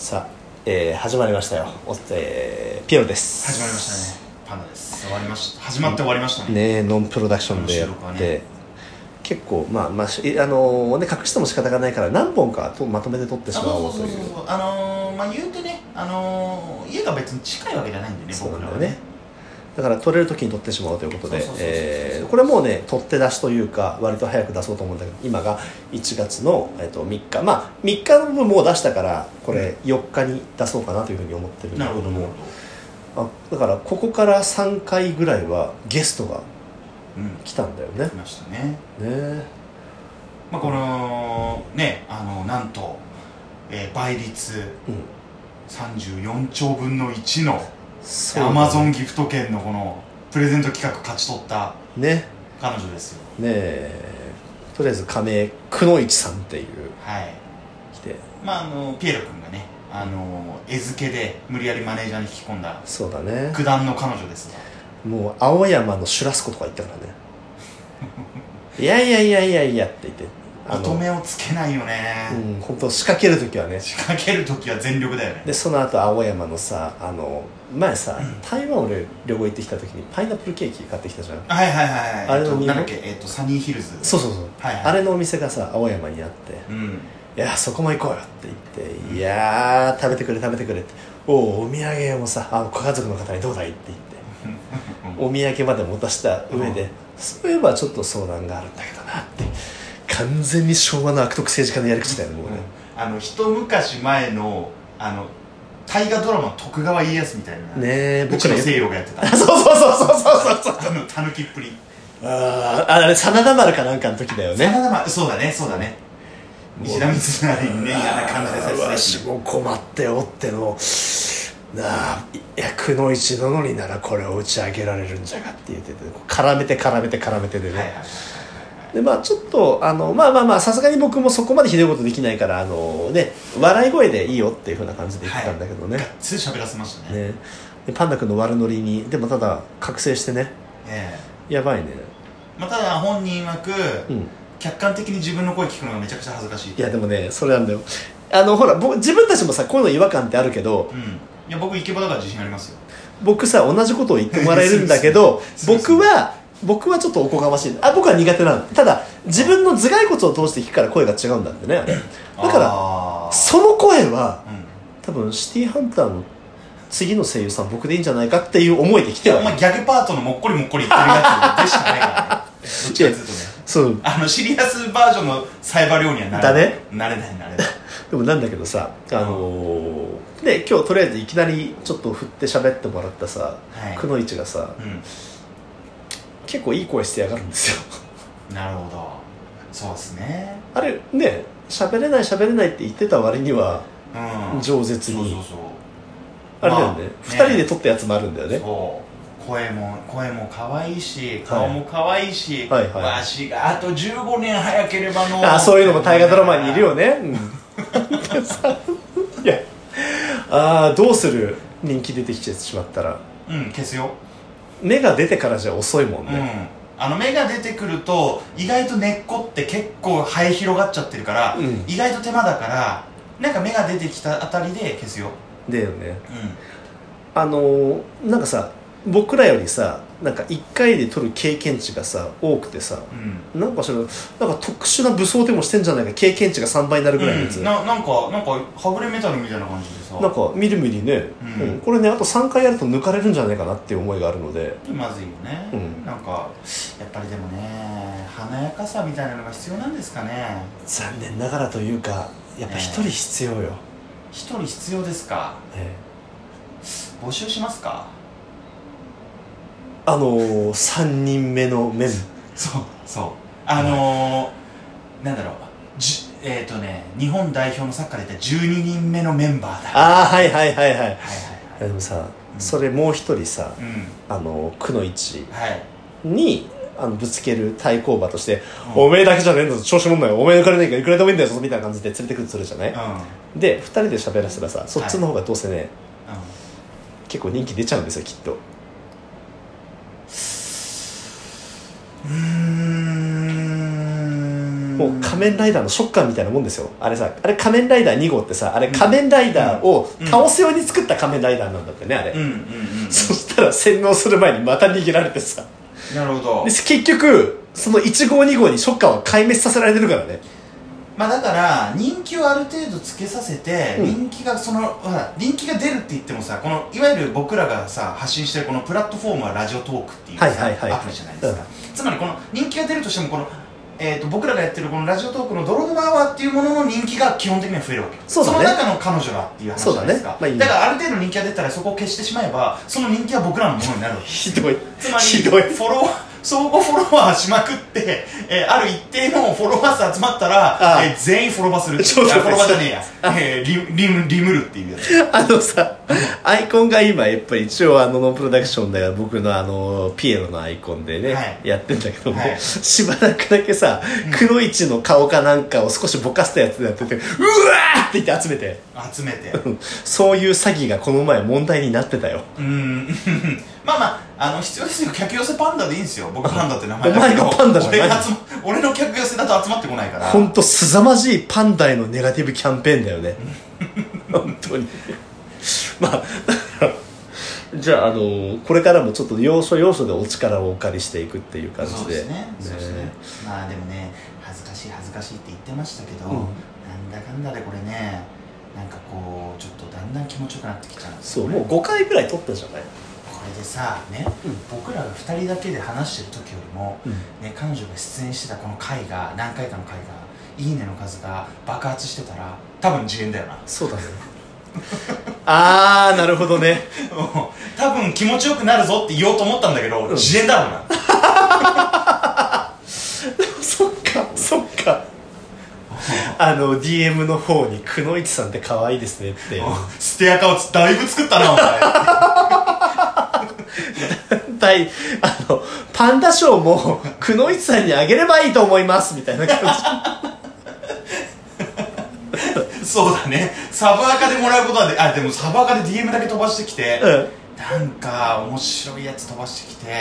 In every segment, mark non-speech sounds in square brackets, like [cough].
さあ、えー始まりましたよ、おえーピエロです。始まりましたね。パンダです。終わりました。始まって終わりましたね。ねノンプロダクションでやって、ね。結構まあまあしあのね隠しても仕方がないから何本かとまとめて撮ってしあまおそううという。あのー、まあ言うてねあのー、家が別に近いわけじゃないんでねそう僕らはねだから撮れる時に撮ってしまおうということでこれもうね取って出しというか割と早く出そうと思うんだけど今が1月の、えっと3日。まあ3日の分もう出したからこれ4日に出そうかなというふうに思ってるんだなるほけど。もあだからここから3回ぐらいはゲストがどうん。来たんだよね。来ましたね。ね。まあこのねあのなんと、えー倍率うん。34兆分の1のアマゾンギフト券のこのプレゼント企画勝ち取ったね。彼女ですよ。ねえ。とりあえず仮名くのいちさんっていう。はい。来て。まああのピエロ君がねあの餌付けで無理やりマネージャーに引き込んだそうだね。九段の彼女ですがもう青山のシュラスコとか行ったからね。[laughs] いやいやいやいやいやって言ってあ乙の女をつけないよね、うん本当仕掛ける時はね。仕掛ける時は全力だよね。でその後青山のさあの前さ台湾俺旅行行ってきた時にパイナップルケーキ買ってきたじゃん。はいはいはいあれの日本えっとなんだっけ？えっとサニーヒルズ。そうそうそう、はいはい。あれのお店がさ青山にあって。うん「いやそこも行こうよ」って言って「いやー食べてくれ食べてくれ」って「おおお土産もさあご家族の方にどうだい?」って言って。[laughs] お土産まで持たした上で、うん。そういえばちょっと相談があるんだけどなって完全に昭和の悪徳政治家のやり口だよねもうね、あの一昔前のあの大河ドラマ徳川家康みたいなね僕ら西洋がやってた。[laughs] あそうそうそうそうそうそう。あのたぬきっぷり。あーあれ真田丸かなんかの時だよね。真田丸そうだねそうだね。西田三成にね嫌な感じであーわしも困っておってのなあいやくの一殿にならこれを打ち上げられるんじゃがって言ってて絡めて絡めて絡めてでね、はいはいはいでまあちょっとあのまあまあまあさすがに僕もそこまでひどいことできないからあのね笑い声でいいよっていうふうな感じで言ってたんだけどね,、がっつり喋らせましたね。ね。でパンダ君の悪ノリにでもただ覚醒してね。ええ。やばいね。まあ、ただ本人曰く、うん。客観的に自分の声聞くのがめちゃくちゃ恥ずかしいいやでもねそれなんだよあのほら僕自分たちもさこういうの違和感ってあるけどうん。いや僕イケボだから自信ありますよ。僕さ同じことを言ってもらえるんだけど [laughs] 僕は僕はちょっとおこがましいあ僕は苦手なのただ自分の頭蓋骨を通して聞くから声が違うんだってね。だからその声はうん。多分シティーハンターの次の声優さん僕でいいんじゃないかっていう思いで来てはお前ギャグパートのもっこりもっこり言ってるやつでしかないからねどっちかっていうとねそう。あのシリアスバージョンのサイバー量にはなれないだね。なれないなれない。でもなんだけどさあのーで今日とりあえずいきなりちょっと振って喋ってもらったさはい。くのいちがさう結構いい声してやがるんですよ。んなるほど。そうですね。あれね喋れない喋れないって言ってた割にはうん。饒舌に。そうそうそう。あれだよね。まあ二人で撮ったやつもあるんだよね。声も声も可愛いし顔も可愛いし、はいはい。わしがあと15年早ければのあそういうのも大河ドラマにいるよね、[laughs] うん、[laughs] いや。あーどうする？人気出てきてしまったら。うん消すよ目が出てからじゃ遅いもんうん。ね、あの目が出てくると意外と根っこって結構生え広がっちゃってるから、うん。意外と手間だからなんか目が出てきたあたりで消すよ。だよね。うあのーなんかさ僕らよりさなんか1回で取る経験値がさ多くてさんうん。なんかそれなんか特殊な武装でもしてんじゃないか経験値が3倍になるぐらいのやつ、うん、ななんかなんかはぐれメタルみたいな感じでさ。なんかみるみるね、うん。うん。これねあと3回やると抜かれるんじゃないかなっていう思いがあるので。まずいよね、うん。なんかやっぱりでもね華やかさみたいなのが必要なんですかね。残念ながらというかやっぱ一人必要よ、一人必要ですか。え募集しますか。えあのー、3人目のメン。そうそう。あのー、なんだろう。じえっ、ー、とね日本代表のサッカーで言ったら12人目のメンバーだ。ああはいはいはいはい。はいはいでもさ、うん。それもう一人さはいうん。あのくのいちはい。にあのぶつける対抗馬として、うん。おめえだけじゃねえんだぞ調子乗んなよ。おめえ抜かれないからいくらでもいいんだよみたいな感じで連れてくるとするじゃない、うん。で2人で喋らせたらさそっちの方がどうせね、う結構人気出ちゃうんですよきっとんうーんもう仮仮面ライダーのショッカーみたいなもんですよ。あれさあれ仮面ライダー2号ってさあれ仮面ライダーを倒すように作った仮面ライダーなんだってねあれ、そしたら洗脳する前にまた逃げられてさ。なるほど。で結局その1号2号にショッカーは壊滅させられてるからねまあだから人気をある程度つけさせて、うん。人気がそのほら人気が出るって言ってもさこのいわゆる僕らがさ発信してるこのプラットフォームはラジオトークっていうさ、はいはいはいアプリじゃないですか、つまりこの人気が出るとしてもこのえー、と僕らがやってるこのラジオトークのドロドロアワーっていうものの人気が基本的には増えるわけ。そね。の中の彼女らっていう話じゃないですか。だね。まあからある程度人気が出たらそこを消してしまえばその人気は僕らのものになるわけ。[laughs] ひどい。つまりひどい。フォロワー相互フォロワーしまくって、えーある一定のフォロワー数集まったらああ。えー全員フォロワーするフォロワーじゃねえや、えーリリムリムるっていうやつ。あのさ、アイコンが今やっぱり一応あのノンプロダクションでは僕のあのピエロのアイコンでね、はい。やってんだけども、はい。しばらくだけさ、くのいちの顔かなんかを少しぼかしたやつでやってて、うわーって言って集めて、集めて。うん。そういう詐欺がこの前問題になってたよ。うーん。[laughs] まあまああの必要ですよ。客寄せパンダでいいんですよ。僕パンダって名前お前がパンダじゃない俺が集ま俺の客寄せだと集まってこないから。ほんと凄まじいパンダへのネガティブキャンペーンだよね。本当に。まあ、だからじゃあ、あのこれからもちょっと要所要所でお力をお借りしていくっていう感じで。そうですね。そうですね。ね。まあでもね恥ずかしい恥ずかしいって言ってましたけど、うん。なんだかんだでこれねなんかこうちょっとだんだん気持ちよくなってきちゃうんですそう、もう5回ぐらい撮ったじゃない。これでさね、うん僕らが2人だけで話してる時よりも、ね、彼女が出演してたこの回が何回かの回がいいねの数が爆発してたら多分自演だよなそうだね。[laughs] あー、なるほどね。多分気持ちよくなるぞって言おうと思ったんだけど、ん自演だろうなそっか、そっか。あの、DM の方に、くのいちさんって可愛いですねって。ステアカをだいぶ作ったなお前対、あの、パンダ賞も、くのいちさんにあげればいいと思います、みたいな感そうだね。サブアカでもらうことはであでもサブアカで DM だけ飛ばしてきて、じ。うん。なんか面白いやつ飛ばしてきて、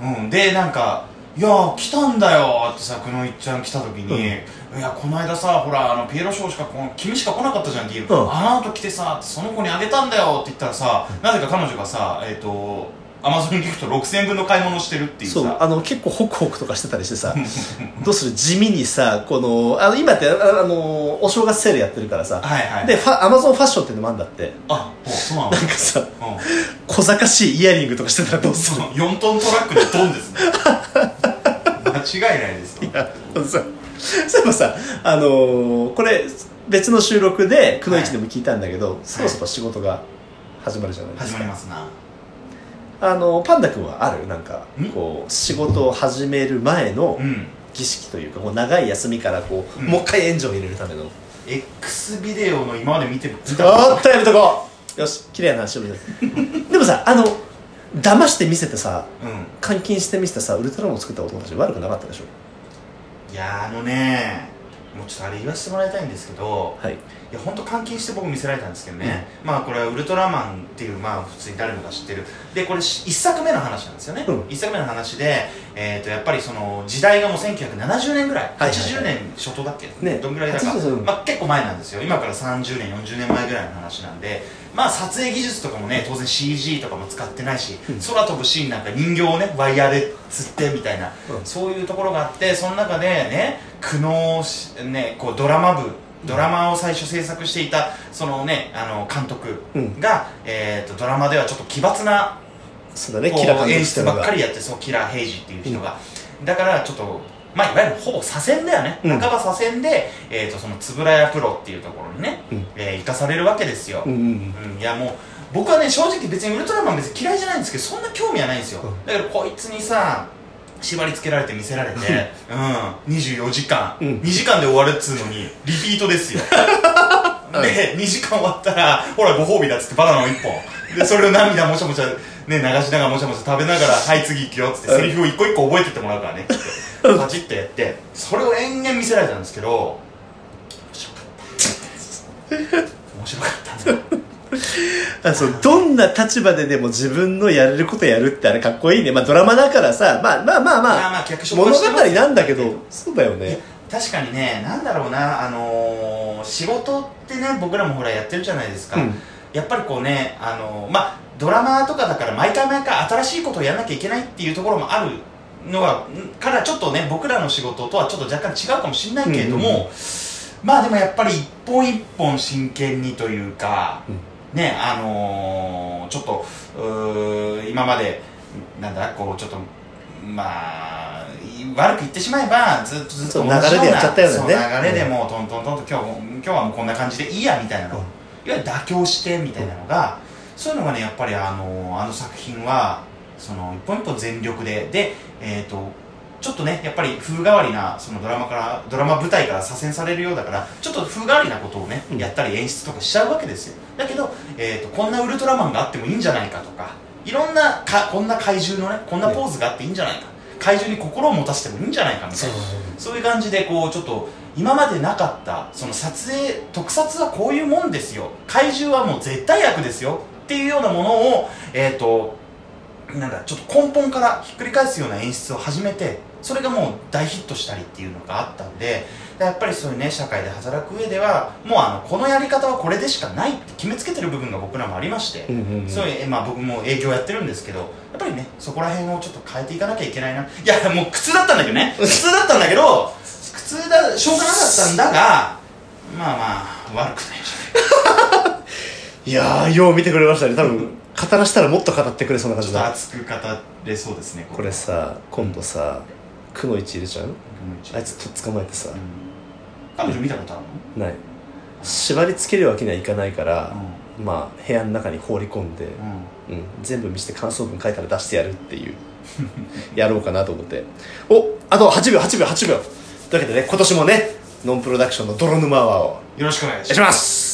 うん、でなんか「いや来たんだよ」ってさくのいちゃん来た時に「いやこの間さほらあのピエロショーしかこの君しか来なかったじゃん DM、うん。あの後来てさその子にあげたんだよ」って言ったらさなぜか彼女がさえっ、とアマゾンギフト6000円分の買い物をしてるっていうさ。そう、あの、結構ホクホクとかしてたりしてさ、[laughs] どうする地味にさ、この、あの、今って、ああの、お正月セールやってるからさ、はいはい。で、ファ、アマゾンファッションっていうのもあんだって、あおそうなの？[laughs] なんかさ、うん。小賢しいイヤリングとかしてたらどうする？そう4トントラックでドンですね。[laughs] 間違いないですよいそう。いえばさあのーこれ別の収録でくのいちでも聞いたんだけど、そろそろ仕事が始まるじゃないですか、始まりますなあのパンダ君はある？なんかん？こう仕事を始める前のうん。儀式というかこう長い休みからこう、うん。もう一回エンジンを入れるための。X ビデオの今まで見てる？見おたっとやめとこう。よし綺麗な話を見る [laughs] でもさあの騙して見せてさうん。監禁して見せてさウルトラマンを作った男たち悪くなかったでしょ？いやーあのねもうちょっとあれ言わせてもらいたいんですけどはい。いや本当監禁して僕見せられたんですけどね、まあこれはウルトラマンっていうまあ普通に誰もが知ってる。でこれし一作目の話なんですよね、うん。一作目の話で、えー、とやっぱりその時代がもう1970年ぐらい、はいはいはい。80年初頭だっけ、ね。どんぐらいだか、80まあ、結構前なんですよ。今から30年40年前ぐらいの話なんで。まあ撮影技術とかもね当然 CG とかも使ってないし、うん。空飛ぶシーンなんか人形をねワイヤーで釣ってみたいな、うん。そういうところがあってその中でね苦悩しねこうドラマ部ドラマを最初制作していたそのねあの監督うん。が、えー、とドラマではちょっと奇抜なそうだねこうキラ演出ばっかりやってそうキラー・ヘイジっていう人が、だからちょっとまあいわゆるほぼ左遷だよね、うん。半ば左遷で、えー、とその円谷プロっていうところにね、うん。えー生かされるわけですよ、うんうんうん。いやもう僕はね正直別にウルトラマン別に嫌いじゃないんですけどそんな興味はないんですよ、うん。だからこいつにさ縛り付けられて見せられて、うん、24時間、うん。2時間で終わるっつうのにリピートですよ。[laughs] で2時間終わったらほらご褒美だっつってバナナを1本。でそれを涙もしゃもしゃ、ね、流しながらもしゃもしゃ食べながら「はい次行くよ」っつってセリフを一個一個覚えてってもらうからね。っつってパチッてやって。それを延々見せられたんですけど面白かった。面白かったね [laughs] あそうどんな立場ででも自分のやれることやるってあれかっこいいね。まあドラマだからさまあまあまあまあまあまあ脚色物語はしてますよ。なんだけどそうだよね。確かにねなんだろうなあのー仕事ってね僕らもほらやってるじゃないですか、うん。やっぱりこうねあのーまあドラマとかだから毎回毎回新しいことをやらなきゃいけないっていうところもあるのはんからちょっとね僕らの仕事とはちょっと若干違うかもしれないけれども、うん。まあでもやっぱり一本一本真剣にというか、うんねあのーちょっと今までなんだこうちょっとまあい悪く言ってしまえばずっとずっと流れでやっちゃったよね。流れでもうトントントンと今日も今日はもうこんな感じでいいやみたいなの、うん。いわゆる妥協してみたいなのが、そういうのがねやっぱりあのあの作品はその一本一本全力ででえっ、とちょっとねやっぱり風変わりなそのドラマからドラマ舞台から左遷されるようだからちょっと風変わりなことをね、うん。やったり演出とかしちゃうわけですよ。だけど、えー、とこんなウルトラマンがあってもいいんじゃないかとかいろんなかこんな怪獣のねこんなポーズがあっていいんじゃないか怪獣に心を持たせてもいいんじゃないかみたいなそういう感じでこうちょっと今までなかったその撮影特撮はこういうもんですよ。怪獣はもう絶対悪ですよ。っていうようなものをえっ、となんだちょっと根本からひっくり返すような演出を始めてそれがもう大ヒットしたりっていうのがあったんでやっぱりそういうね社会で働く上ではもうあのこのやり方はこれでしかないって決めつけてる部分が僕らもありまして、うんうんうん。そういまあ、僕も営業やってるんですけどやっぱりねそこら辺をちょっと変えていかなきゃいけないな。いやもう苦痛だったんだけどね。[laughs] 苦痛だったんだけど苦痛だしょうがなかったんだがまあまあ悪くないじゃい。[laughs] やーよう見てくれましたね。多分語らしたらもっと語ってくれそうな感じだ。熱く語れそうですねこれさ今度さくのいちいるじゃんあいつつと捕まえてさ、彼女見たことあるない。縛り付けるわけにはいかないから、のまあ部屋の中に放り込んで、うん。うん、全部見せて感想文書いたら出してやるっていう。[laughs] やろうかなと思って。おあと8秒8秒8秒。というわけでね今年もねノンプロダクションの泥沼アワーを。よろしくお願いします